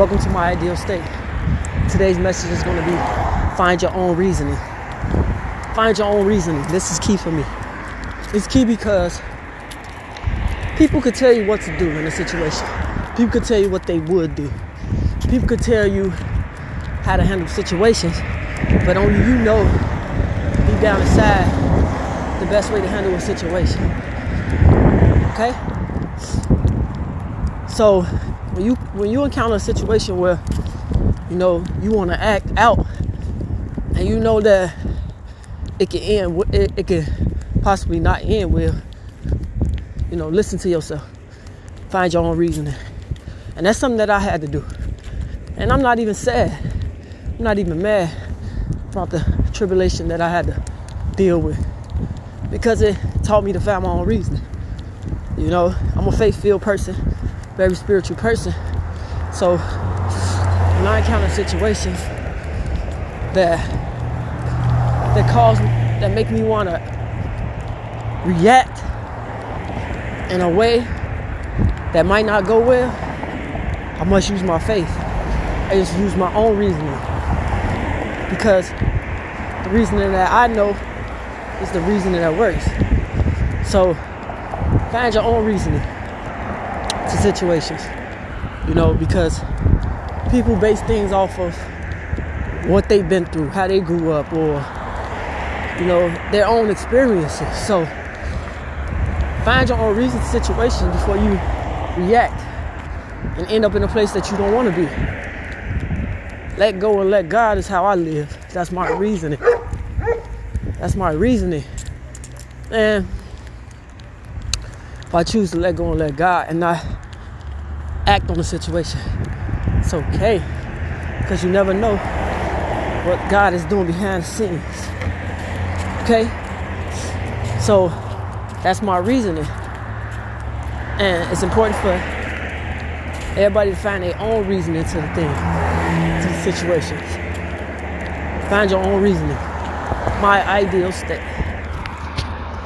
Welcome to my ideal state. Today's message is going to be find your own reasoning. Find your own reasoning. This is key for me. It's key because people could tell you what to do in a situation. People could tell you what they would do. People could tell you how to handle situations, but only you know deep down inside the best way to handle a situation. Okay? So when you when you encounter a situation where you know you want to act out and you know that it can end it, it can possibly not end well you know listen to yourself. Find your own reasoning. And that's something that i had to do. And i'm not even sad. I'm not even mad about the tribulation that i had to deal with. Because it taught me to find my own reasoning. You know i'm a faith-filled person very spiritual person. So when I encounter situations that that cause that make me want to react in a way that might not go well, I must use my faith. I just use my own reasoning because the reasoning that I know is the reasoning that works. So find your own reasoning to situations, you know, because people base things off of what they've been through, how they grew up, or, you know, their own experiences. So find your own reason to situations before you react and end up in a place that you don't want to be. Let go and let God is how I live. That's my reasoning. That's my reasoning. And if I choose to let go and let God and not act on the situation, it's okay. Because you never know what God is doing behind the scenes. Okay? So that's my reasoning. And it's important for everybody to find their own reasoning to the thing, to the situations. Find your own reasoning. My ideal state.